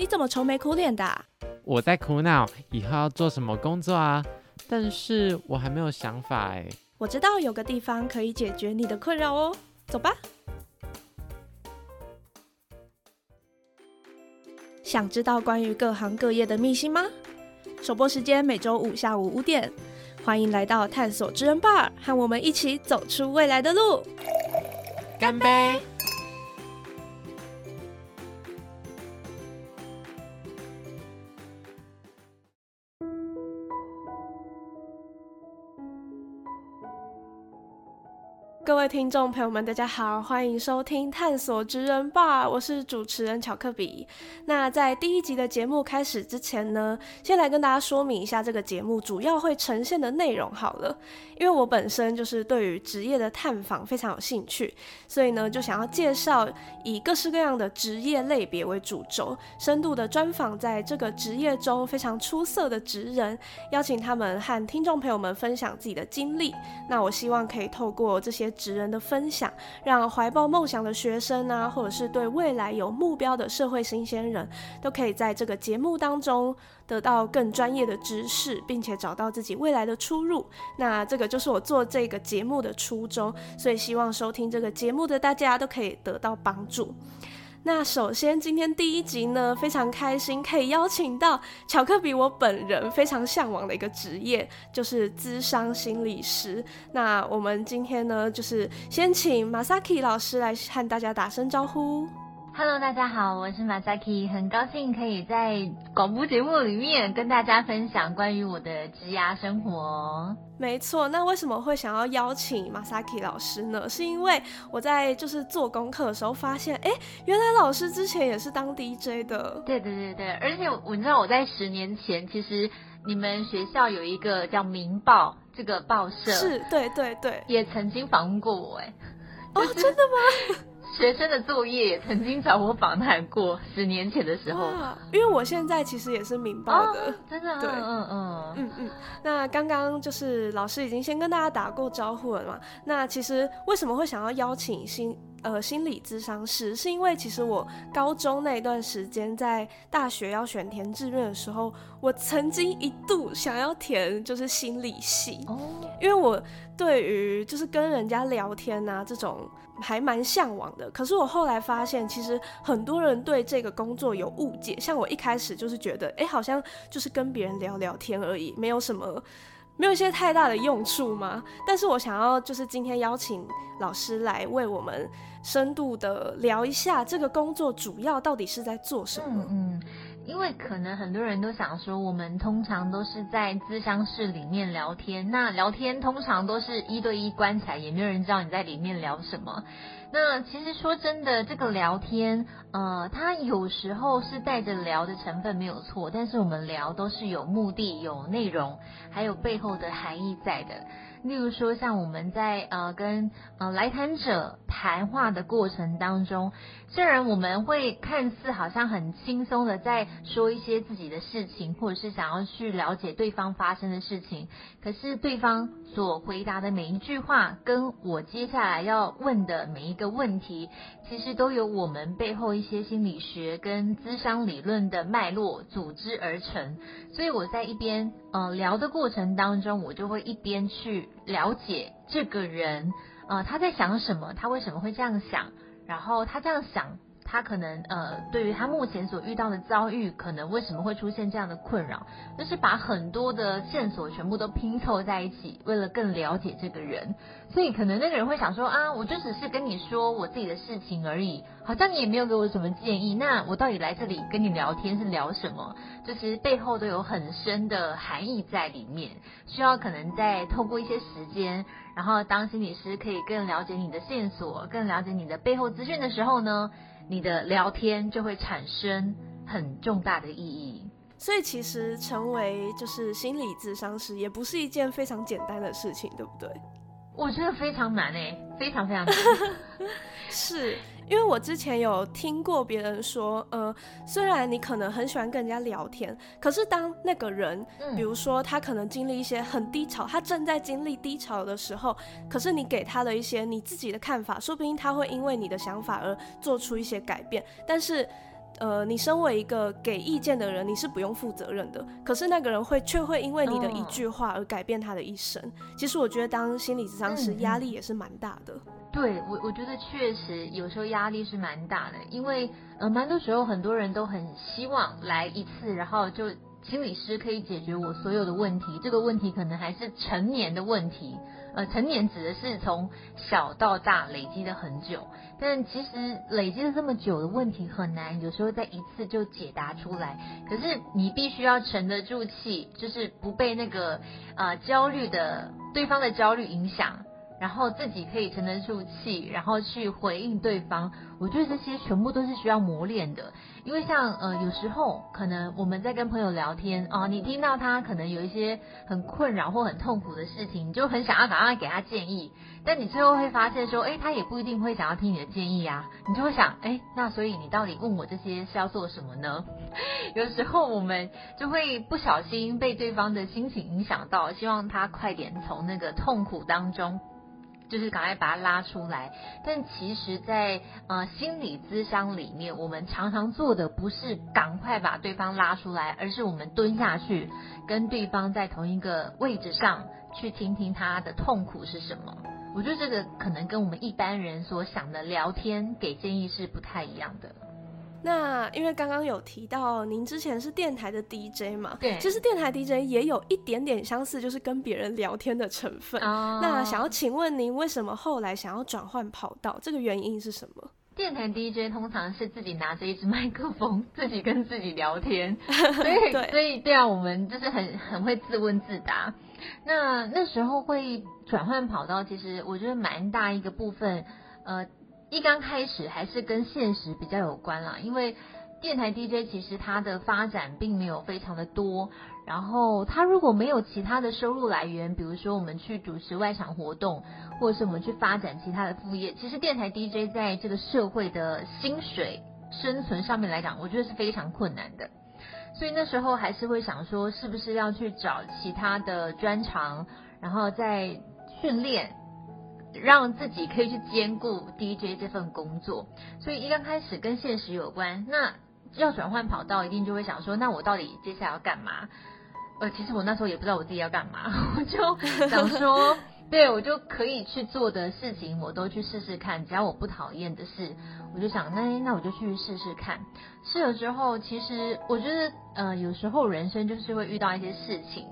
你怎么愁眉苦脸的？我在苦恼以后要做什么工作啊，但是我还没有想法哎。我知道有个地方可以解决你的困扰哦，走吧。想知道关于各行各业的秘辛吗？首播时间每周五下午五点，欢迎来到探索之人 bar，和我们一起走出未来的路。干杯！各位听众朋友们，大家好，欢迎收听《探索职人吧》，我是主持人巧克比。那在第一集的节目开始之前呢，先来跟大家说明一下这个节目主要会呈现的内容好了。因为我本身就是对于职业的探访非常有兴趣，所以呢就想要介绍以各式各样的职业类别为主轴，深度的专访在这个职业中非常出色的职人，邀请他们和听众朋友们分享自己的经历。那我希望可以透过这些。职人的分享，让怀抱梦想的学生啊，或者是对未来有目标的社会新鲜人，都可以在这个节目当中得到更专业的知识，并且找到自己未来的出路。那这个就是我做这个节目的初衷，所以希望收听这个节目的大家都可以得到帮助。那首先，今天第一集呢，非常开心可以邀请到巧克力我本人非常向往的一个职业，就是资商心理师。那我们今天呢，就是先请马萨 k 老师来和大家打声招呼。Hello，大家好，我是马萨 k 很高兴可以在广播节目里面跟大家分享关于我的职涯生活。没错，那为什么会想要邀请马萨 k 老师呢？是因为我在就是做功课的时候发现，哎，原来老师之前也是当 DJ 的。对对对对，而且我你知道我在十年前，其实你们学校有一个叫《明报》这个报社，是，对对对，也曾经访问过我，哎，哦，真的吗？学生的作业也曾经找我访谈过，十年前的时候。因为我现在其实也是明报的，真的。对，嗯嗯嗯嗯。那刚刚就是老师已经先跟大家打过招呼了嘛？那其实为什么会想要邀请心呃心理咨商师？是因为其实我高中那段时间在大学要选填志愿的时候，我曾经一度想要填就是心理系，哦，因为我对于就是跟人家聊天啊这种。还蛮向往的，可是我后来发现，其实很多人对这个工作有误解。像我一开始就是觉得，哎，好像就是跟别人聊聊天而已，没有什么，没有一些太大的用处吗？但是我想要就是今天邀请老师来为我们深度的聊一下这个工作主要到底是在做什么。嗯。因为可能很多人都想说，我们通常都是在咨商室里面聊天，那聊天通常都是一对一关起来，也没有人知道你在里面聊什么。那其实说真的，这个聊天，呃，它有时候是带着聊的成分没有错，但是我们聊都是有目的、有内容，还有背后的含义在的。例如说，像我们在呃跟呃来谈者谈话的过程当中，虽然我们会看似好像很轻松的在说一些自己的事情，或者是想要去了解对方发生的事情，可是对方所回答的每一句话，跟我接下来要问的每一个问题，其实都有我们背后一些心理学跟咨商理论的脉络组织而成。所以我在一边呃聊的过程当中，我就会一边去。了解这个人，呃，他在想什么？他为什么会这样想？然后他这样想。他可能呃，对于他目前所遇到的遭遇，可能为什么会出现这样的困扰，就是把很多的线索全部都拼凑在一起，为了更了解这个人。所以可能那个人会想说啊，我就只是跟你说我自己的事情而已，好像你也没有给我什么建议。那我到底来这里跟你聊天是聊什么？就是背后都有很深的含义在里面，需要可能在透过一些时间，然后当心理师可以更了解你的线索，更了解你的背后资讯的时候呢？你的聊天就会产生很重大的意义，所以其实成为就是心理智商师也不是一件非常简单的事情，对不对？我觉得非常难诶，非常非常难。是因为我之前有听过别人说，呃，虽然你可能很喜欢跟人家聊天，可是当那个人，比如说他可能经历一些很低潮，他正在经历低潮的时候，可是你给他的一些你自己的看法，说不定他会因为你的想法而做出一些改变，但是。呃，你身为一个给意见的人，你是不用负责任的。可是那个人会却会因为你的一句话而改变他的一生。其实我觉得当心理咨商师压力也是蛮大的。对我，我觉得确实有时候压力是蛮大的，因为呃，蛮多时候很多人都很希望来一次，然后就心理师可以解决我所有的问题。这个问题可能还是成年的问题，呃，成年指的是从小到大累积的很久，但其实累积了这么久的问题很难，有时候在一次就解答出来。可是你必须要沉得住气，就是不被那个呃焦虑的对方的焦虑影响。然后自己可以沉得住气，然后去回应对方。我觉得这些全部都是需要磨练的，因为像呃有时候可能我们在跟朋友聊天啊，你听到他可能有一些很困扰或很痛苦的事情，你就很想要赶快给他建议，但你最后会发现说，哎，他也不一定会想要听你的建议啊，你就会想，哎，那所以你到底问我这些是要做什么呢？有时候我们就会不小心被对方的心情影响到，希望他快点从那个痛苦当中。就是赶快把他拉出来，但其实，在呃心理咨商里面，我们常常做的不是赶快把对方拉出来，而是我们蹲下去，跟对方在同一个位置上去听听他的痛苦是什么。我觉得这个可能跟我们一般人所想的聊天给建议是不太一样的。那因为刚刚有提到您之前是电台的 DJ 嘛，对，其实电台 DJ 也有一点点相似，就是跟别人聊天的成分。那想要请问您，为什么后来想要转换跑道？这个原因是什么？电台 DJ 通常是自己拿着一支麦克风，自己跟自己聊天，所以所以对啊，我们就是很很会自问自答。那那时候会转换跑道，其实我觉得蛮大一个部分，呃。一刚开始还是跟现实比较有关啦，因为电台 DJ 其实它的发展并没有非常的多，然后它如果没有其他的收入来源，比如说我们去主持外场活动，或者是我们去发展其他的副业，其实电台 DJ 在这个社会的薪水生存上面来讲，我觉得是非常困难的，所以那时候还是会想说，是不是要去找其他的专长，然后再训练。让自己可以去兼顾 DJ 这份工作，所以一刚开始跟现实有关，那要转换跑道，一定就会想说，那我到底接下来要干嘛？呃，其实我那时候也不知道我自己要干嘛，我就想说，对我就可以去做的事情，我都去试试看，只要我不讨厌的事，我就想，那那我就去试试看。试了之后，其实我觉得，呃，有时候人生就是会遇到一些事情，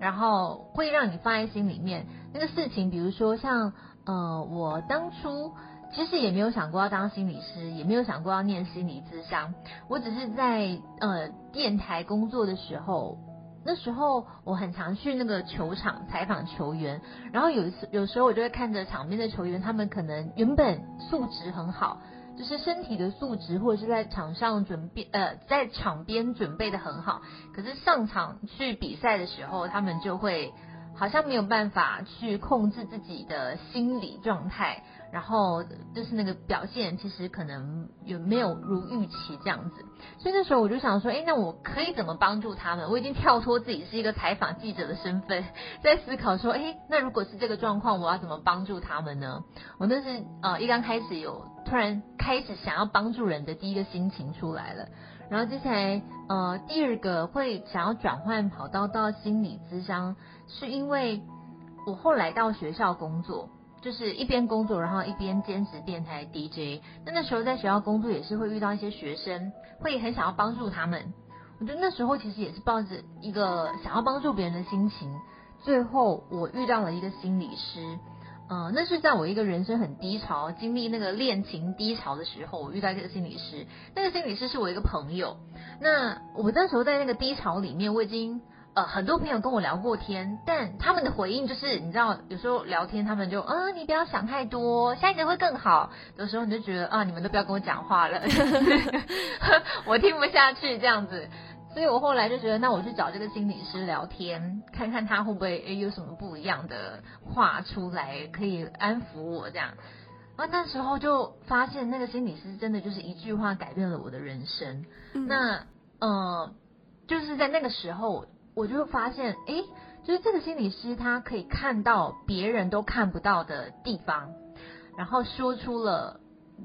然后会让你放在心里面。那个事情，比如说像。呃，我当初其实也没有想过要当心理师，也没有想过要念心理咨商。我只是在呃电台工作的时候，那时候我很常去那个球场采访球员，然后有一次有时候我就会看着场边的球员，他们可能原本素质很好，就是身体的素质或者是在场上准备呃在场边准备的很好，可是上场去比赛的时候，他们就会。好像没有办法去控制自己的心理状态，然后就是那个表现，其实可能有没有如预期这样子。所以那时候我就想说，哎，那我可以怎么帮助他们？我已经跳脱自己是一个采访记者的身份，在思考说，哎，那如果是这个状况，我要怎么帮助他们呢？我那是呃一刚开始有突然开始想要帮助人的第一个心情出来了。然后接下来呃第二个会想要转换跑道到心理咨商。是因为我后来到学校工作，就是一边工作，然后一边兼职电台 DJ。那那时候在学校工作也是会遇到一些学生，会很想要帮助他们。我觉得那时候其实也是抱着一个想要帮助别人的心情。最后我遇到了一个心理师，嗯，那是在我一个人生很低潮、经历那个恋情低潮的时候，我遇到这个心理师。那个心理师是我一个朋友。那我那时候在那个低潮里面，我已经。呃，很多朋友跟我聊过天，但他们的回应就是，你知道，有时候聊天他们就，啊，你不要想太多，下一节会更好。有时候你就觉得，啊，你们都不要跟我讲话了，我听不下去这样子。所以我后来就觉得，那我去找这个心理师聊天，看看他会不会诶有什么不一样的话出来，可以安抚我这样。啊，那时候就发现那个心理师真的就是一句话改变了我的人生。那，嗯，就是在那个时候。我就发现，哎，就是这个心理师，他可以看到别人都看不到的地方，然后说出了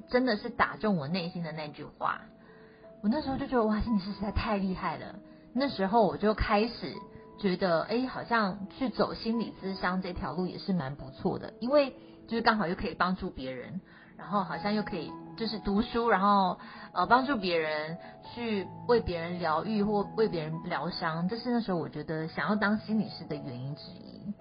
真的是打中我内心的那句话。我那时候就觉得哇，心理师实在太厉害了。那时候我就开始觉得，哎，好像去走心理咨商这条路也是蛮不错的，因为就是刚好又可以帮助别人，然后好像又可以就是读书，然后呃帮助别人去为别人疗愈或为别人疗伤，这是那时候我觉得想要当心理师的原因之一。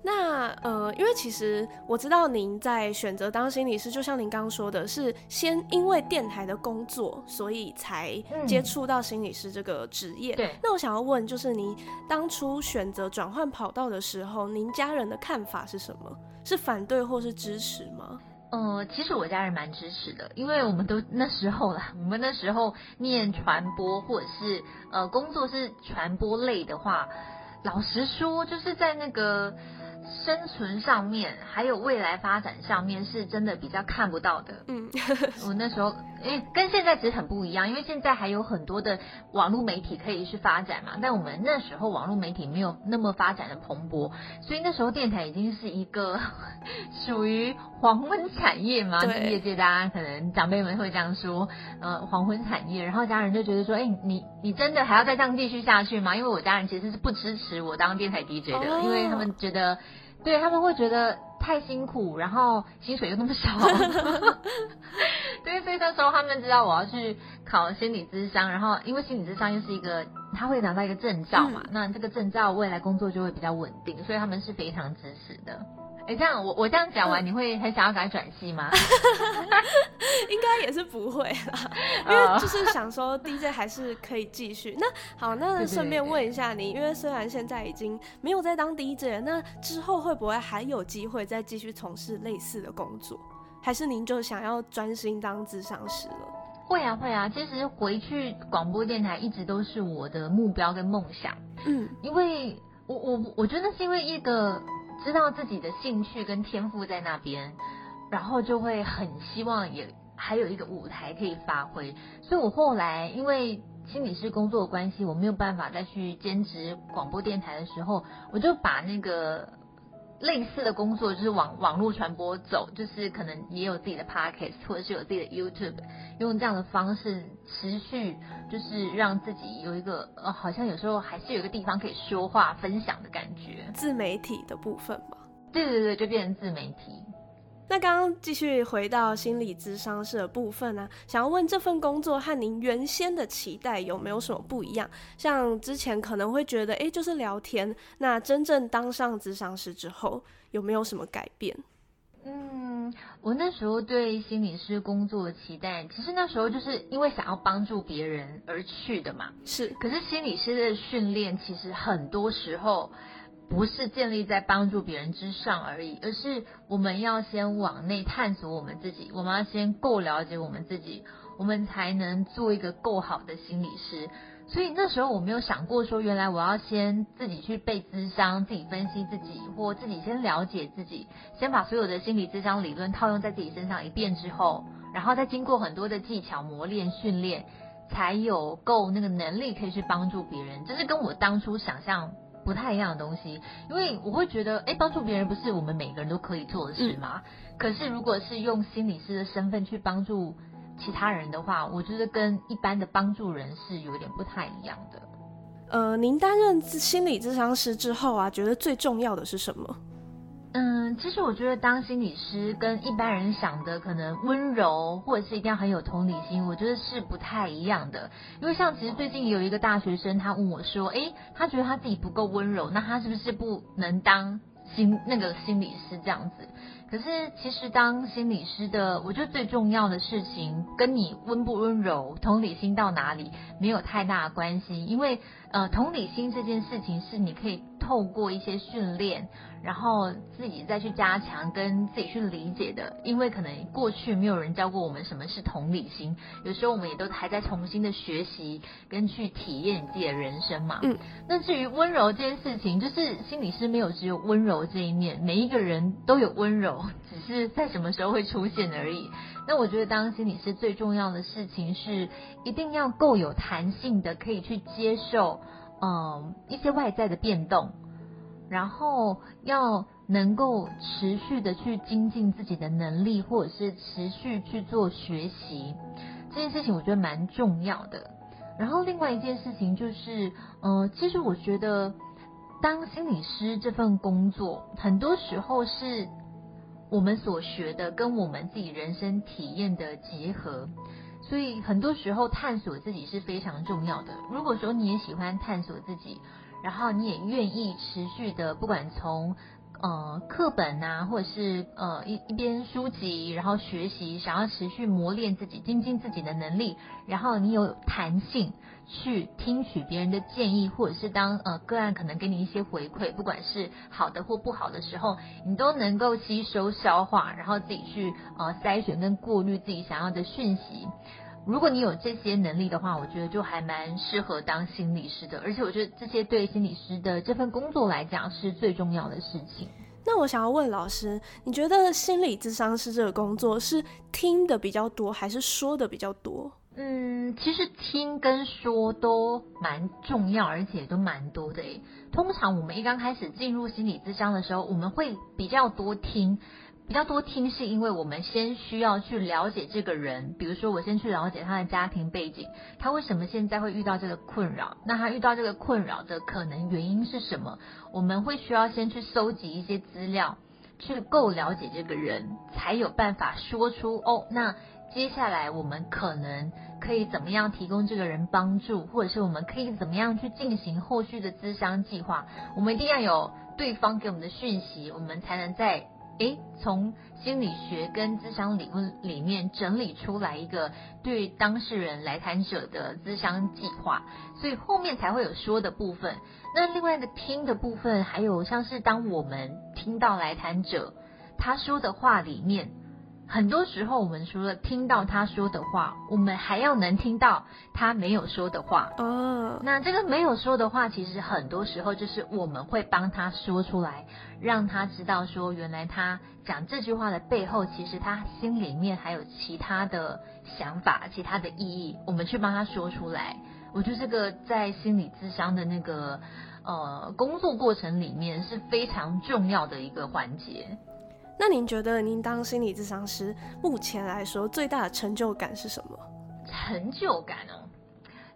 那呃，因为其实我知道您在选择当心理师，就像您刚刚说的，是先因为电台的工作，所以才接触到心理师这个职业。对。那我想要问，就是您当初选择转换跑道的时候，您家人的看法是什么？是反对或是支持吗？呃，其实我家人蛮支持的，因为我们都那时候啦，我们那时候念传播或者是呃工作是传播类的话，老实说，就是在那个。生存上面，还有未来发展上面，是真的比较看不到的。嗯，我那时候，因为跟现在其实很不一样，因为现在还有很多的网络媒体可以去发展嘛。但我们那时候网络媒体没有那么发展的蓬勃，所以那时候电台已经是一个 属于黄昏产业嘛。业界大家可能长辈们会这样说，呃，黄昏产业。然后家人就觉得说，哎，你你真的还要再这样继续下去吗？因为我家人其实是不支持我当电台 DJ 的，因为他们觉得。对他们会觉得太辛苦，然后薪水又那么少。对，所以那时候他们知道我要去考心理咨商，然后因为心理咨商又是一个他会拿到一个证照嘛，那这个证照未来工作就会比较稳定，所以他们是非常支持的。哎，这样我我这样讲完，你会很想要赶快转系吗？应该也是不会啦，因为就是想说 DJ 还是可以继续。那好，那顺便问一下你，因为虽然现在已经没有在当 DJ，那之后会不会还有机会再继续从事类似的工作？还是您就想要专心当智商师了？会啊会啊，其实回去广播电台一直都是我的目标跟梦想。嗯，因为我我我觉得是因为一个。知道自己的兴趣跟天赋在那边，然后就会很希望也还有一个舞台可以发挥。所以我后来因为心理师工作的关系，我没有办法再去兼职广播电台的时候，我就把那个类似的工作，就是网网络传播走，就是可能也有自己的 podcast 或者是有自己的 YouTube，用这样的方式持续，就是让自己有一个呃，好像有时候还是有一个地方可以说话分享的感觉。自媒体的部分吧。对对对，就变成自媒体。那刚刚继续回到心理咨商师的部分呢，想要问这份工作和您原先的期待有没有什么不一样？像之前可能会觉得，哎，就是聊天。那真正当上咨商师之后，有没有什么改变？嗯，我那时候对心理师工作的期待，其实那时候就是因为想要帮助别人而去的嘛。是，可是心理师的训练，其实很多时候。不是建立在帮助别人之上而已，而是我们要先往内探索我们自己，我们要先够了解我们自己，我们才能做一个够好的心理师。所以那时候我没有想过说，原来我要先自己去背智商，自己分析自己，或自己先了解自己，先把所有的心理智商理论套用在自己身上一遍之后，然后再经过很多的技巧磨练训练，才有够那个能力可以去帮助别人。这是跟我当初想象。不太一样的东西，因为我会觉得，哎，帮助别人不是我们每个人都可以做的事吗？可是如果是用心理师的身份去帮助其他人的话，我觉得跟一般的帮助人是有点不太一样的。呃，您担任心理咨商师之后啊，觉得最重要的是什么？嗯，其实我觉得当心理师跟一般人想的可能温柔，或者是一定要很有同理心，我觉得是不太一样的。因为像其实最近有一个大学生，他问我说，诶，他觉得他自己不够温柔，那他是不是不能当心那个心理师这样子？可是其实当心理师的，我觉得最重要的事情跟你温不温柔、同理心到哪里没有太大关系，因为呃，同理心这件事情是你可以透过一些训练。然后自己再去加强，跟自己去理解的，因为可能过去没有人教过我们什么是同理心，有时候我们也都还在重新的学习跟去体验自己的人生嘛。嗯。那至于温柔这件事情，就是心理师没有只有温柔这一面，每一个人都有温柔，只是在什么时候会出现而已。那我觉得当心理师最重要的事情是，一定要够有弹性的，可以去接受，嗯，一些外在的变动。然后要能够持续的去精进自己的能力，或者是持续去做学习。这件事情我觉得蛮重要的。然后另外一件事情就是，呃，其实我觉得当心理师这份工作，很多时候是我们所学的跟我们自己人生体验的结合，所以很多时候探索自己是非常重要的。如果说你也喜欢探索自己，然后你也愿意持续的，不管从呃，课本呐，或者是呃一一边书籍，然后学习，想要持续磨练自己，精进自己的能力，然后你有弹性去听取别人的建议，或者是当呃个案可能给你一些回馈，不管是好的或不好的时候，你都能够吸收消化，然后自己去呃筛选跟过滤自己想要的讯息。如果你有这些能力的话，我觉得就还蛮适合当心理师的，而且我觉得这些对心理师的这份工作来讲是最重要的事情。那我想要问老师，你觉得心理智商师这个工作是听的比较多，还是说的比较多？嗯，其实听跟说都蛮重要，而且都蛮多的诶。通常我们一刚开始进入心理咨商的时候，我们会比较多听。比较多听是因为我们先需要去了解这个人，比如说我先去了解他的家庭背景，他为什么现在会遇到这个困扰？那他遇到这个困扰的可能原因是什么？我们会需要先去搜集一些资料，去够了解这个人，才有办法说出哦。那接下来我们可能可以怎么样提供这个人帮助，或者是我们可以怎么样去进行后续的咨商计划？我们一定要有对方给我们的讯息，我们才能在。诶，从心理学跟智商理论里面整理出来一个对当事人来谈者的智商计划，所以后面才会有说的部分。那另外的听的部分，还有像是当我们听到来谈者他说的话里面。很多时候，我们除了听到他说的话，我们还要能听到他没有说的话。哦，那这个没有说的话，其实很多时候就是我们会帮他说出来，让他知道说，原来他讲这句话的背后，其实他心里面还有其他的想法、其他的意义。我们去帮他说出来，我觉得这个在心理智商的那个呃工作过程里面是非常重要的一个环节。那您觉得您当心理咨商师目前来说最大的成就感是什么？成就感哦，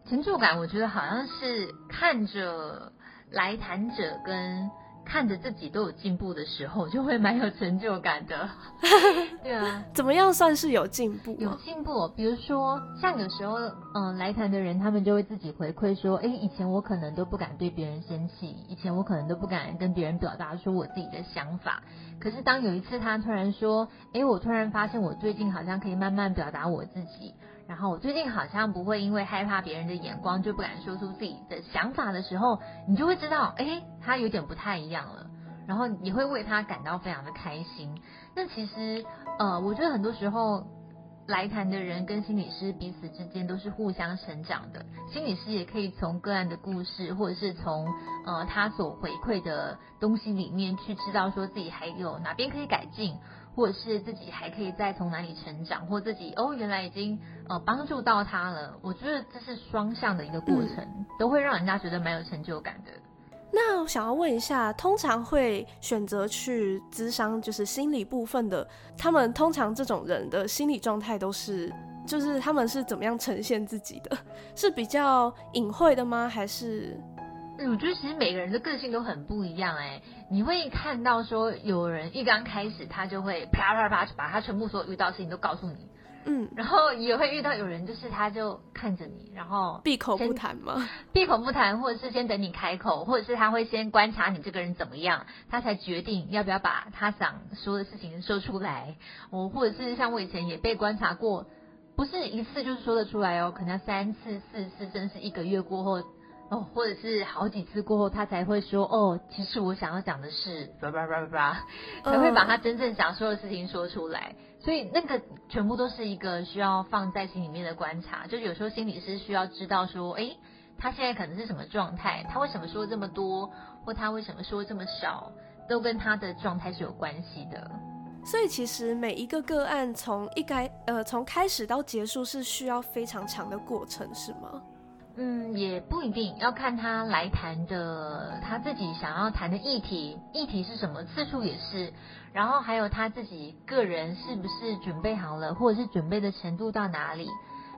成就感，我觉得好像是看着来谈者跟。看着自己都有进步的时候，就会蛮有成就感的。对啊，怎么样算是有进步？有进步，比如说像有时候，嗯，来谈的人他们就会自己回馈说，哎，以前我可能都不敢对别人生气，以前我可能都不敢跟别人表达说我自己的想法。可是当有一次他突然说，哎，我突然发现我最近好像可以慢慢表达我自己。然后我最近好像不会因为害怕别人的眼光就不敢说出自己的想法的时候，你就会知道，哎，他有点不太一样了。然后你会为他感到非常的开心。那其实，呃，我觉得很多时候来谈的人跟心理师彼此之间都是互相成长的。心理师也可以从个案的故事，或者是从呃他所回馈的东西里面去知道说自己还有哪边可以改进。或者是自己还可以再从哪里成长，或自己哦原来已经呃帮助到他了，我觉得这是双向的一个过程，都会让人家觉得蛮有成就感的。那我想要问一下，通常会选择去咨商，就是心理部分的，他们通常这种人的心理状态都是，就是他们是怎么样呈现自己的？是比较隐晦的吗？还是？我觉得其实每个人的个性都很不一样哎，你会看到说有人一刚开始他就会啪啪啪把他全部所有遇到事情都告诉你，嗯，然后也会遇到有人就是他就看着你，然后闭口不谈吗？闭口不谈，或者是先等你开口，或者是他会先观察你这个人怎么样，他才决定要不要把他想说的事情说出来。我或者是像我以前也被观察过，不是一次就是说得出来哦，可能三次、四次，甚至是一个月过后。哦，或者是好几次过后，他才会说哦，其实我想要讲的是，叭叭叭叭叭，才会把他真正想说的事情说出来。所以那个全部都是一个需要放在心里面的观察。就有时候心理师需要知道说，哎，他现在可能是什么状态，他为什么说这么多，或他为什么说这么少，都跟他的状态是有关系的。所以其实每一个个案从一开呃从开始到结束是需要非常长的过程，是吗？嗯，也不一定要看他来谈的，他自己想要谈的议题，议题是什么，次数也是，然后还有他自己个人是不是准备好了，或者是准备的程度到哪里，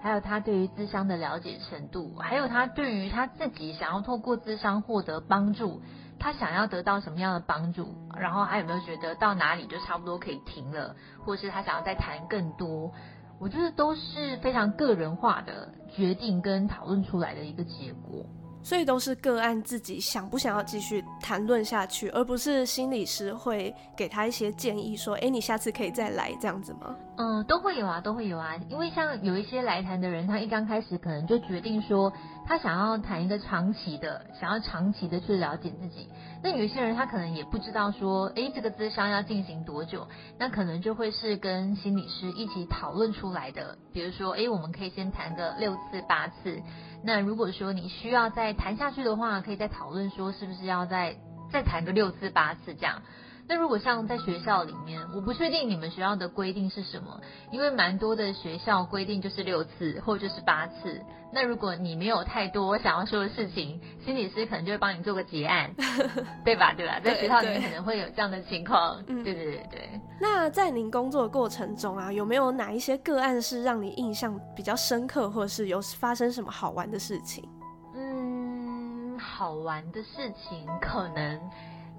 还有他对于智商的了解程度，还有他对于他自己想要透过智商获得帮助，他想要得到什么样的帮助，然后还有没有觉得到哪里就差不多可以停了，或是他想要再谈更多，我觉得都是非常个人化的决定跟讨论出来的一个结果。所以都是个案自己想不想要继续谈论下去，而不是心理师会给他一些建议，说：“哎，你下次可以再来这样子吗？”嗯，都会有啊，都会有啊。因为像有一些来谈的人，他一刚开始可能就决定说，他想要谈一个长期的，想要长期的去了解自己。那有一些人他可能也不知道说，哎，这个咨商要进行多久，那可能就会是跟心理师一起讨论出来的。比如说，哎，我们可以先谈个六次八次。那如果说你需要再谈下去的话，可以再讨论说是不是要再再谈个六次八次这样。那如果像在学校里面，我不确定你们学校的规定是什么，因为蛮多的学校规定就是六次或者就是八次。那如果你没有太多想要说的事情，心理师可能就会帮你做个结案，对吧？对吧？在学校里面可能会有这样的情况。对对对对。那在您工作的过程中啊，有没有哪一些个案是让你印象比较深刻，或者是有发生什么好玩的事情？嗯，好玩的事情可能。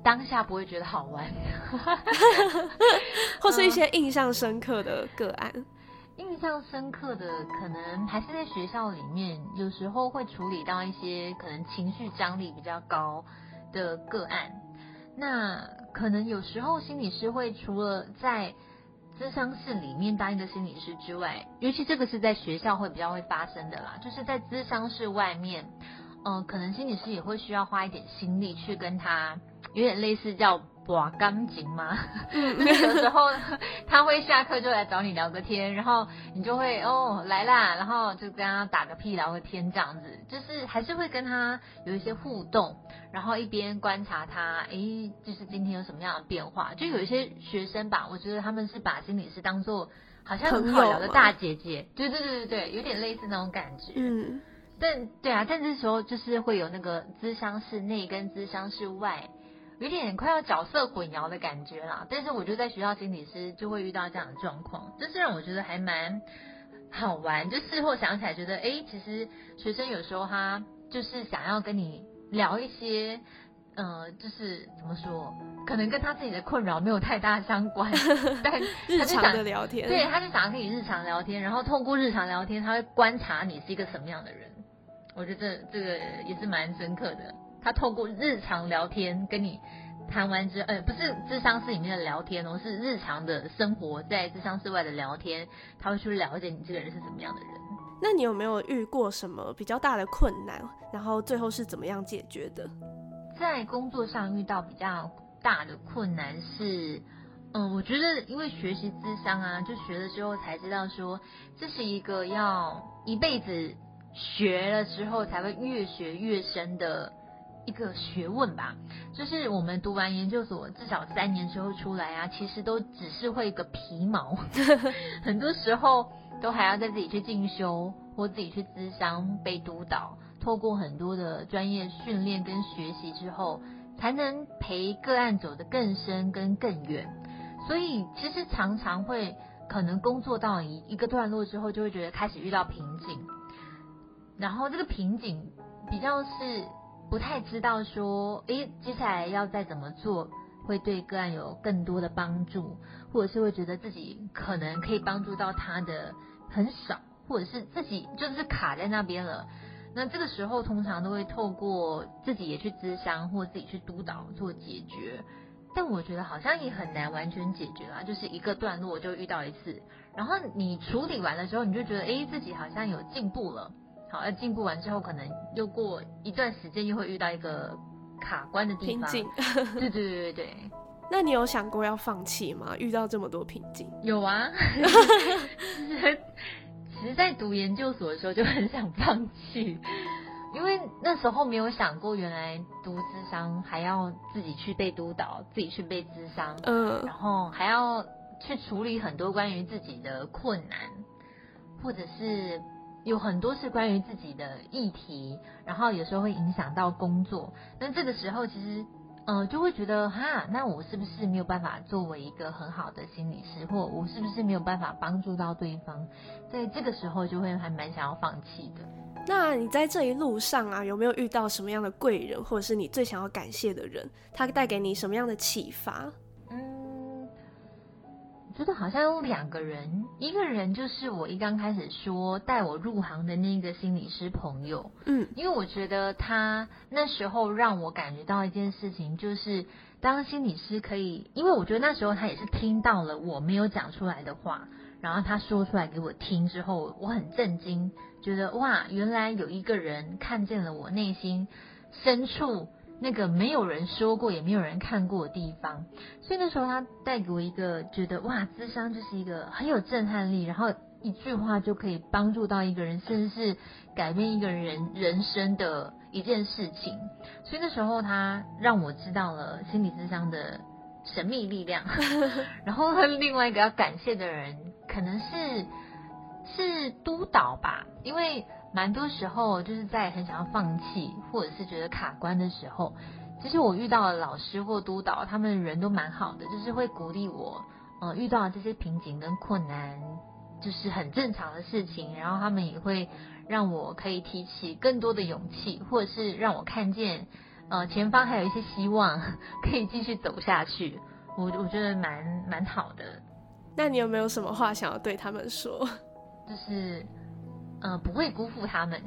当下不会觉得好玩，或是一些印象深刻的个案。印象深刻的可能还是在学校里面，有时候会处理到一些可能情绪张力比较高的个案。那可能有时候心理师会除了在咨商室里面当一个心理师之外，尤其这个是在学校会比较会发生的啦，就是在咨商室外面，嗯，可能心理师也会需要花一点心力去跟他。有点类似叫把钢琴吗？就是 有时候他会下课就来找你聊个天，然后你就会哦来啦，然后就跟他打个屁聊个天这样子，就是还是会跟他有一些互动，然后一边观察他，诶，就是今天有什么样的变化。就有一些学生吧，我觉得他们是把心理师当做好像很好聊的大姐姐，对对对对对，有点类似那种感觉。嗯，但对啊，但这时候就是会有那个咨商室内跟咨商室外。有点快要角色混淆的感觉啦，但是我觉得在学校心理师就会遇到这样的状况，这是让我觉得还蛮好玩。就事后想起来，觉得哎，其实学生有时候他就是想要跟你聊一些，呃，就是怎么说，可能跟他自己的困扰没有太大相关，但日常的聊天，对，他就想要跟你日常聊天，然后透过日常聊天，他会观察你是一个什么样的人。我觉得这个也是蛮深刻的。他透过日常聊天跟你谈完之，呃，不是智商室里面的聊天哦，是日常的生活在智商室外的聊天，他会去了解你这个人是什么样的人。那你有没有遇过什么比较大的困难？然后最后是怎么样解决的？在工作上遇到比较大的困难是，嗯，我觉得因为学习智商啊，就学了之后才知道说，这是一个要一辈子学了之后才会越学越深的。一个学问吧，就是我们读完研究所至少三年之后出来啊，其实都只是会个皮毛，很多时候都还要再自己去进修或自己去咨商被督导，透过很多的专业训练跟学习之后，才能陪个案走得更深跟更远。所以其实常常会可能工作到一一个段落之后，就会觉得开始遇到瓶颈，然后这个瓶颈比较是。不太知道说，诶，接下来要再怎么做会对个案有更多的帮助，或者是会觉得自己可能可以帮助到他的很少，或者是自己就是卡在那边了。那这个时候通常都会透过自己也去咨商，或自己去督导做解决。但我觉得好像也很难完全解决啊，就是一个段落就遇到一次，然后你处理完了之后，你就觉得诶，自己好像有进步了。好，要进步完之后，可能又过一段时间，又会遇到一个卡关的地方。瓶颈。对对对对对。那你有想过要放弃吗？遇到这么多瓶颈？有啊。其实，其实，在读研究所的时候就很想放弃，因为那时候没有想过，原来读智商还要自己去被督导，自己去被智商，嗯，然后还要去处理很多关于自己的困难，或者是。有很多是关于自己的议题，然后有时候会影响到工作。那这个时候，其实呃，就会觉得哈，那我是不是没有办法作为一个很好的心理师，或我是不是没有办法帮助到对方？在这个时候就会还蛮想要放弃的。那你在这一路上啊，有没有遇到什么样的贵人，或者是你最想要感谢的人？他带给你什么样的启发？嗯，觉得好像有两个人，一个人就是我一刚开始说带我入行的那个心理师朋友，嗯，因为我觉得他那时候让我感觉到一件事情，就是当心理师可以，因为我觉得那时候他也是听到了我没有讲出来的话。然后他说出来给我听之后，我很震惊，觉得哇，原来有一个人看见了我内心深处那个没有人说过也没有人看过的地方。所以那时候他带给我一个觉得哇，智商就是一个很有震撼力，然后一句话就可以帮助到一个人，甚至是改变一个人人生的一件事情。所以那时候他让我知道了心理智商的神秘力量。然后另外一个要感谢的人。可能是是督导吧，因为蛮多时候就是在很想要放弃或者是觉得卡关的时候，其实我遇到的老师或督导，他们人都蛮好的，就是会鼓励我，呃，遇到这些瓶颈跟困难，就是很正常的事情，然后他们也会让我可以提起更多的勇气，或者是让我看见，呃，前方还有一些希望可以继续走下去，我我觉得蛮蛮好的。那你有没有什么话想要对他们说？就是，呃，不会辜负他们，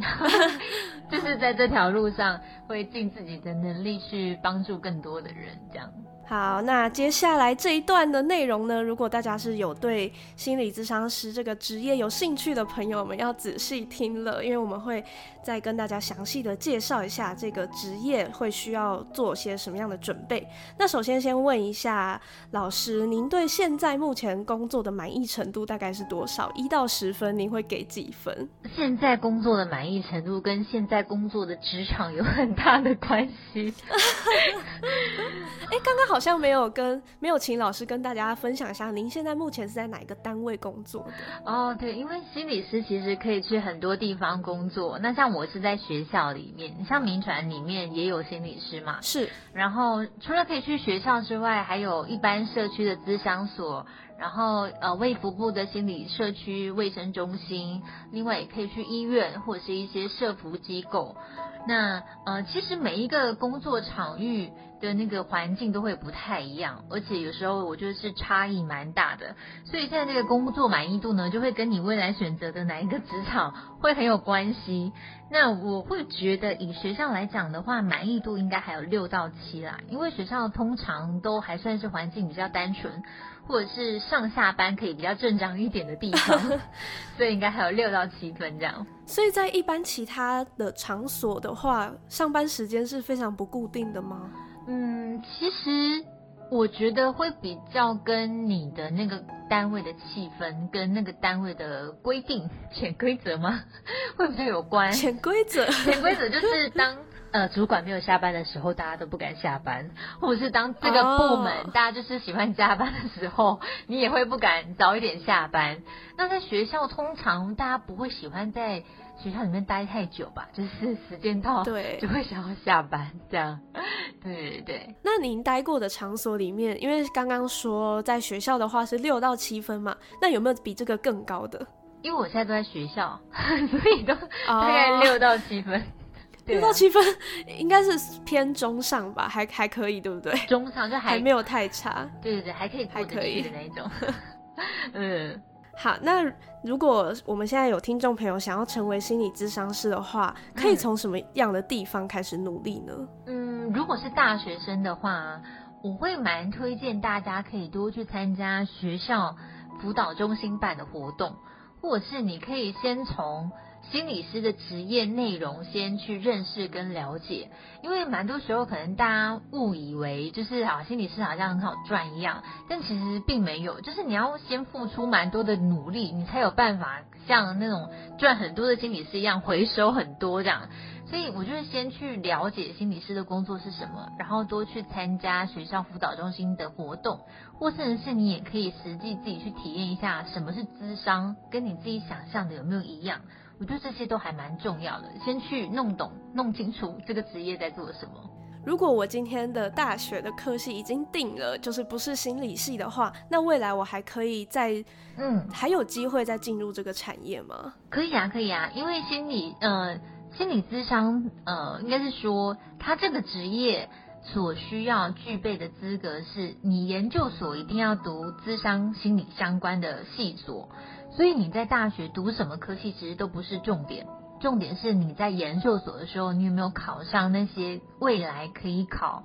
就是在这条路上会尽自己的能力去帮助更多的人，这样。好，那接下来这一段的内容呢？如果大家是有对心理咨商师这个职业有兴趣的朋友们，要仔细听了，因为我们会再跟大家详细的介绍一下这个职业会需要做些什么样的准备。那首先先问一下老师，您对现在目前工作的满意程度大概是多少？一到十分，您会给几分？现在工作的满意程度跟现在工作的职场有很大的关系。哎，刚刚好。好像没有跟没有请老师跟大家分享一下，您现在目前是在哪一个单位工作的？哦，对，因为心理师其实可以去很多地方工作。那像我是在学校里面，像民传里面也有心理师嘛。是。然后除了可以去学校之外，还有一般社区的咨商所，然后呃卫福部的心理社区卫生中心，另外也可以去医院或者是一些社服机构。那呃，其实每一个工作场域。的那个环境都会不太一样，而且有时候我觉得是差异蛮大的，所以现在这个工作满意度呢，就会跟你未来选择的哪一个职场会很有关系。那我会觉得以学校来讲的话，满意度应该还有六到七啦，因为学校通常都还算是环境比较单纯，或者是上下班可以比较正常一点的地方，所以应该还有六到七分这样。所以在一般其他的场所的话，上班时间是非常不固定的吗？嗯，其实我觉得会比较跟你的那个单位的气氛跟那个单位的规定、潜规则吗？会比较有关。潜规则，潜规则就是当呃主管没有下班的时候，大家都不敢下班；或者是当这个部门大家就是喜欢加班的时候，你也会不敢早一点下班。那在学校，通常大家不会喜欢在。学校里面待太久吧，就是时间到，对，就会想要下班这样。对对对。那您待过的场所里面，因为刚刚说在学校的话是六到七分嘛，那有没有比这个更高的？因为我现在都在学校，所以都大概六到七分。六到七分应该是偏中上吧，还还可以，对不对？中上就还没有太差。对对对，还可以，还可以的那一种。嗯。好，那如果我们现在有听众朋友想要成为心理咨商师的话，可以从什么样的地方开始努力呢？嗯，如果是大学生的话，我会蛮推荐大家可以多去参加学校辅导中心办的活动，或者是你可以先从。心理师的职业内容，先去认识跟了解，因为蛮多时候可能大家误以为就是啊，心理师好像很好赚一样，但其实并没有，就是你要先付出蛮多的努力，你才有办法像那种赚很多的心理师一样回收很多这样。所以我就是先去了解心理师的工作是什么，然后多去参加学校辅导中心的活动，或甚至是你也可以实际自己去体验一下什么是咨商，跟你自己想象的有没有一样。我觉得这些都还蛮重要的，先去弄懂、弄清楚这个职业在做什么。如果我今天的大学的科系已经定了，就是不是心理系的话，那未来我还可以再，嗯，还有机会再进入这个产业吗？可以啊，可以啊，因为心理，呃，心理咨商，呃，应该是说他这个职业所需要具备的资格是，你研究所一定要读咨商心理相关的系所，所以你在大学读什么科系其实都不是重点。重点是你在研究所的时候，你有没有考上那些未来可以考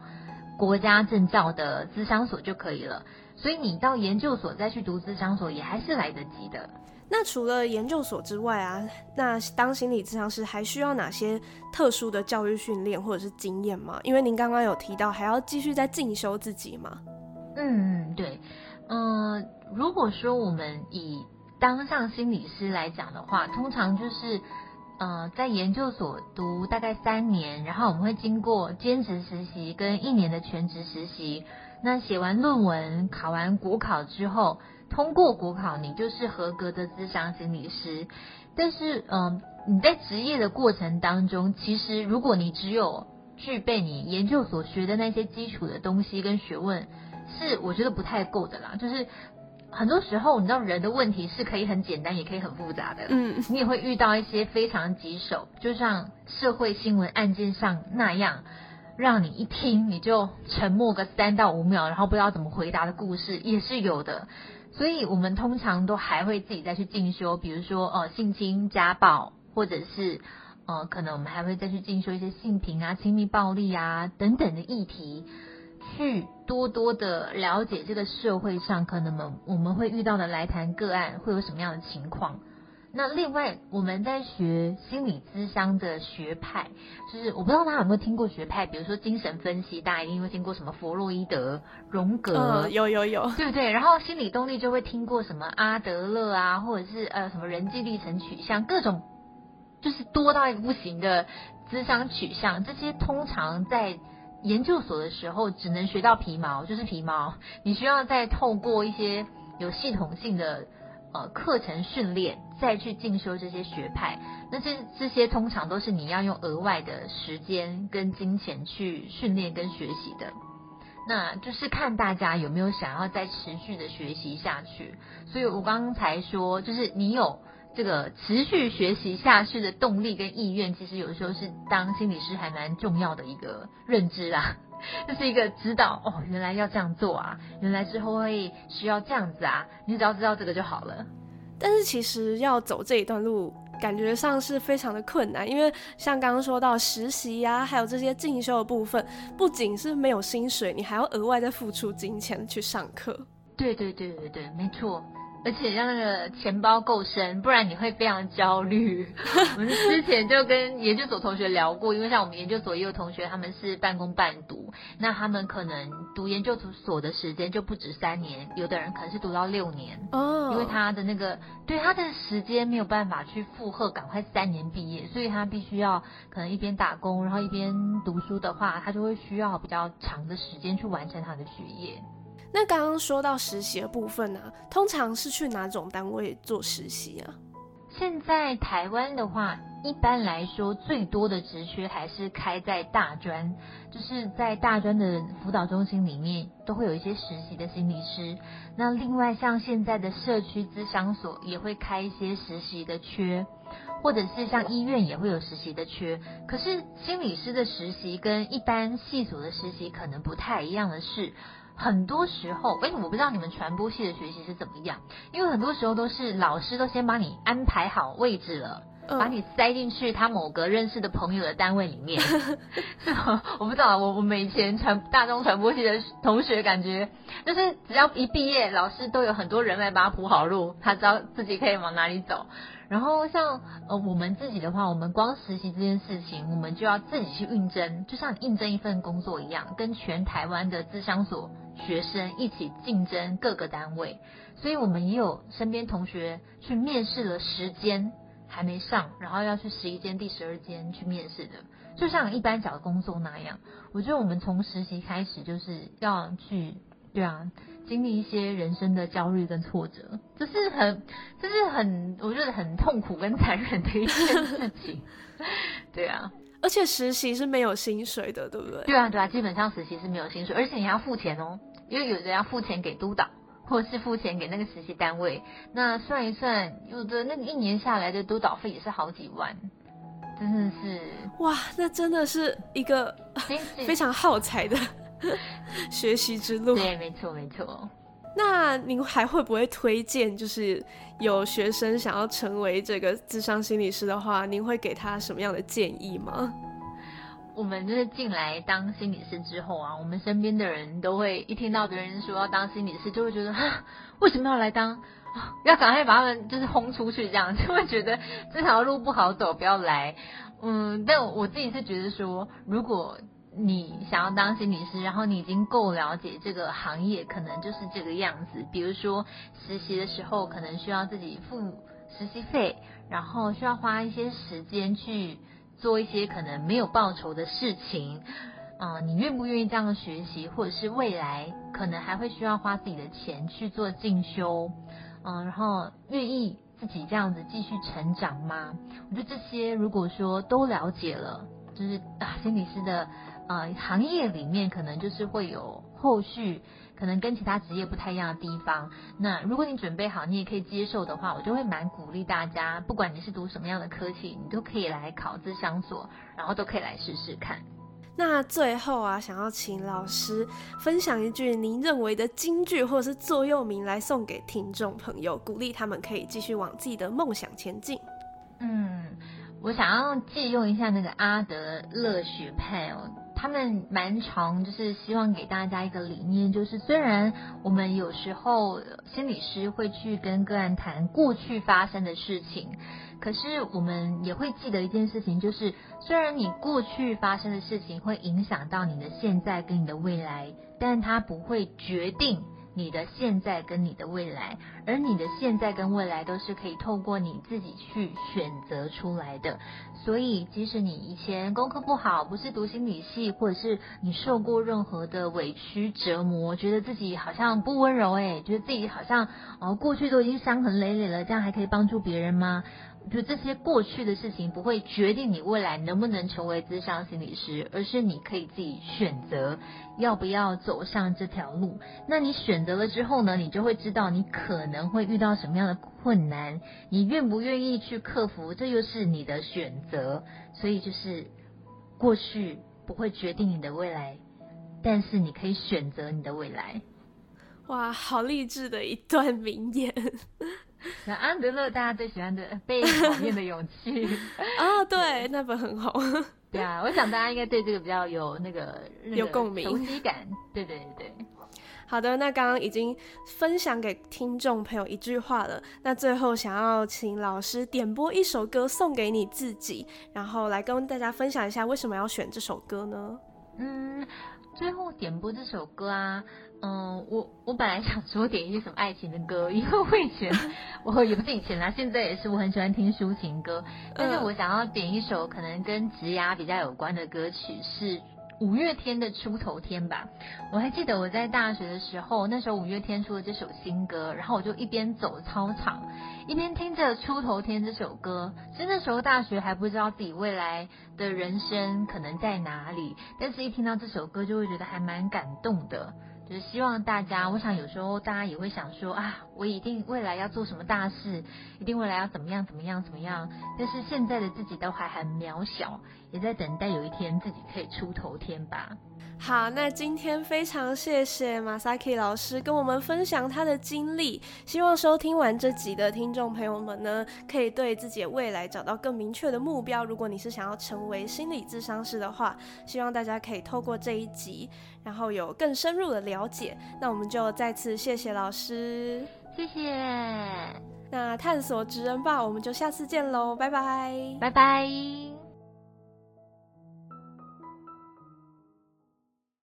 国家证照的资商所就可以了。所以你到研究所再去读资商所也还是来得及的。那除了研究所之外啊，那当心理咨商师还需要哪些特殊的教育训练或者是经验吗？因为您刚刚有提到还要继续在进修自己吗？嗯，对，嗯，如果说我们以当上心理师来讲的话，通常就是。呃，在研究所读大概三年，然后我们会经过兼职实习跟一年的全职实习。那写完论文、考完国考之后，通过国考，你就是合格的咨商心理师。但是，嗯，你在职业的过程当中，其实如果你只有具备你研究所学的那些基础的东西跟学问，是我觉得不太够的啦。就是。很多时候，你知道人的问题是可以很简单，也可以很复杂的。嗯，你也会遇到一些非常棘手，就像社会新闻案件上那样，让你一听你就沉默个三到五秒，然后不知道怎么回答的故事也是有的。所以我们通常都还会自己再去进修，比如说呃性侵、家暴，或者是呃可能我们还会再去进修一些性平啊、亲密暴力啊等等的议题。去多多的了解这个社会上可能们我们会遇到的来谈个案会有什么样的情况。那另外我们在学心理咨商的学派，就是我不知道大家有没有听过学派，比如说精神分析，大家一定会听过什么弗洛伊德、荣格，有有有，对不对？然后心理动力就会听过什么阿德勒啊，或者是呃什么人际历程取向，各种就是多到一个不行的咨商取向，这些通常在。研究所的时候只能学到皮毛，就是皮毛。你需要再透过一些有系统性的呃课程训练，再去进修这些学派。那这这些通常都是你要用额外的时间跟金钱去训练跟学习的。那就是看大家有没有想要再持续的学习下去。所以我刚才说，就是你有。这个持续学习下去的动力跟意愿，其实有时候是当心理师还蛮重要的一个认知啦，这是一个指导哦，原来要这样做啊，原来之后会需要这样子啊，你只要知道这个就好了。但是其实要走这一段路，感觉上是非常的困难，因为像刚刚说到实习呀，还有这些进修的部分，不仅是没有薪水，你还要额外再付出金钱去上课。对对对对对，没错。而且让那个钱包够深，不然你会非常焦虑。我们之前就跟研究所同学聊过，因为像我们研究所也有同学，他们是半工半读，那他们可能读研究所的时间就不止三年，有的人可能是读到六年。哦。因为他的那个对他的时间没有办法去负荷，赶快三年毕业，所以他必须要可能一边打工，然后一边读书的话，他就会需要比较长的时间去完成他的学业。那刚刚说到实习的部分呢，通常是去哪种单位做实习啊？现在台湾的话，一般来说最多的职缺还是开在大专，就是在大专的辅导中心里面都会有一些实习的心理师。那另外像现在的社区咨商所也会开一些实习的缺，或者是像医院也会有实习的缺。可是心理师的实习跟一般系所的实习可能不太一样的是。很多时候，哎，我不知道你们传播系的学习是怎么样，因为很多时候都是老师都先把你安排好位置了，把你塞进去他某个认识的朋友的单位里面，是吗？我不知道，我我们以前传大众传播系的同学感觉，就是只要一毕业，老师都有很多人来帮他铺好路，他知道自己可以往哪里走。然后像呃我们自己的话，我们光实习这件事情，我们就要自己去应征，就像应征一份工作一样，跟全台湾的资商所学生一起竞争各个单位。所以我们也有身边同学去面试了十间还没上，然后要去十一间、第十二间去面试的，就像一般找工作那样。我觉得我们从实习开始就是要去，对啊。经历一些人生的焦虑跟挫折，这是很，这是很，我觉得很痛苦跟残忍的一件事情。对啊，而且实习是没有薪水的，对不对？对啊，对啊，基本上实习是没有薪水，而且你还要付钱哦，因为有人要付钱给督导，或是付钱给那个实习单位。那算一算，有的那个一年下来的督导费也是好几万，真的是哇，那真的是一个非常耗材的 学习之路。对，没错，没错。那您还会不会推荐，就是有学生想要成为这个智商心理师的话，您会给他什么样的建议吗？我们就是进来当心理师之后啊，我们身边的人都会一听到别人说要当心理师，就会觉得为什么要来当？要赶快把他们就是轰出去，这样就会觉得这条路不好走，不要来。嗯，但我自己是觉得说，如果你想要当心理师，然后你已经够了解这个行业，可能就是这个样子。比如说实习的时候，可能需要自己付实习费，然后需要花一些时间去做一些可能没有报酬的事情。嗯，你愿不愿意这样学习，或者是未来可能还会需要花自己的钱去做进修？嗯，然后愿意自己这样子继续成长吗？我觉得这些如果说都了解了，就是啊，心理师的。呃，行业里面可能就是会有后续，可能跟其他职业不太一样的地方。那如果你准备好，你也可以接受的话，我就会蛮鼓励大家，不管你是读什么样的科系，你都可以来考资商所，然后都可以来试试看。那最后啊，想要请老师分享一句您认为的金句或者是座右铭来送给听众朋友，鼓励他们可以继续往自己的梦想前进。嗯，我想要借用一下那个阿德勒学派哦。他们蛮常就是希望给大家一个理念，就是虽然我们有时候心理师会去跟个案谈过去发生的事情，可是我们也会记得一件事情，就是虽然你过去发生的事情会影响到你的现在跟你的未来，但它不会决定。你的现在跟你的未来，而你的现在跟未来都是可以透过你自己去选择出来的。所以，即使你以前功课不好，不是读心理系，或者是你受过任何的委屈折磨，觉得自己好像不温柔，诶，觉得自己好像哦过去都已经伤痕累累了，这样还可以帮助别人吗？就这些过去的事情不会决定你未来能不能成为智商心理师，而是你可以自己选择要不要走上这条路。那你选择了之后呢，你就会知道你可能会遇到什么样的困难，你愿不愿意去克服，这又是你的选择。所以就是过去不会决定你的未来，但是你可以选择你的未来。哇，好励志的一段名言。那安德勒大家最喜欢的《被讨厌的勇气 》啊，对，那本很好。对啊，我想大家应该对这个比较有那个有共鸣、熟悉感。对对对好的，那刚刚已经分享给听众朋友一句话了。那最后想要请老师点播一首歌送给你自己，然后来跟大家分享一下为什么要选这首歌呢？嗯，最后点播这首歌啊。嗯，我我本来想说点一些什么爱情的歌，因为我以前 我也不是以前啦，现在也是我很喜欢听抒情歌，但是我想要点一首可能跟职涯比较有关的歌曲，是五月天的《出头天》吧。我还记得我在大学的时候，那时候五月天出了这首新歌，然后我就一边走操场，一边听着《出头天》这首歌。其实那时候大学还不知道自己未来的人生可能在哪里，但是一听到这首歌就会觉得还蛮感动的。就是希望大家，我想有时候大家也会想说啊，我一定未来要做什么大事，一定未来要怎么样怎么样怎么样。但是现在的自己都还很渺小，也在等待有一天自己可以出头天吧。好，那今天非常谢谢马萨 k 老师跟我们分享他的经历。希望收听完这集的听众朋友们呢，可以对自己的未来找到更明确的目标。如果你是想要成为心理智商师的话，希望大家可以透过这一集，然后有更深入的了解。那我们就再次谢谢老师，谢谢。那探索职人吧，我们就下次见喽，拜拜，拜拜。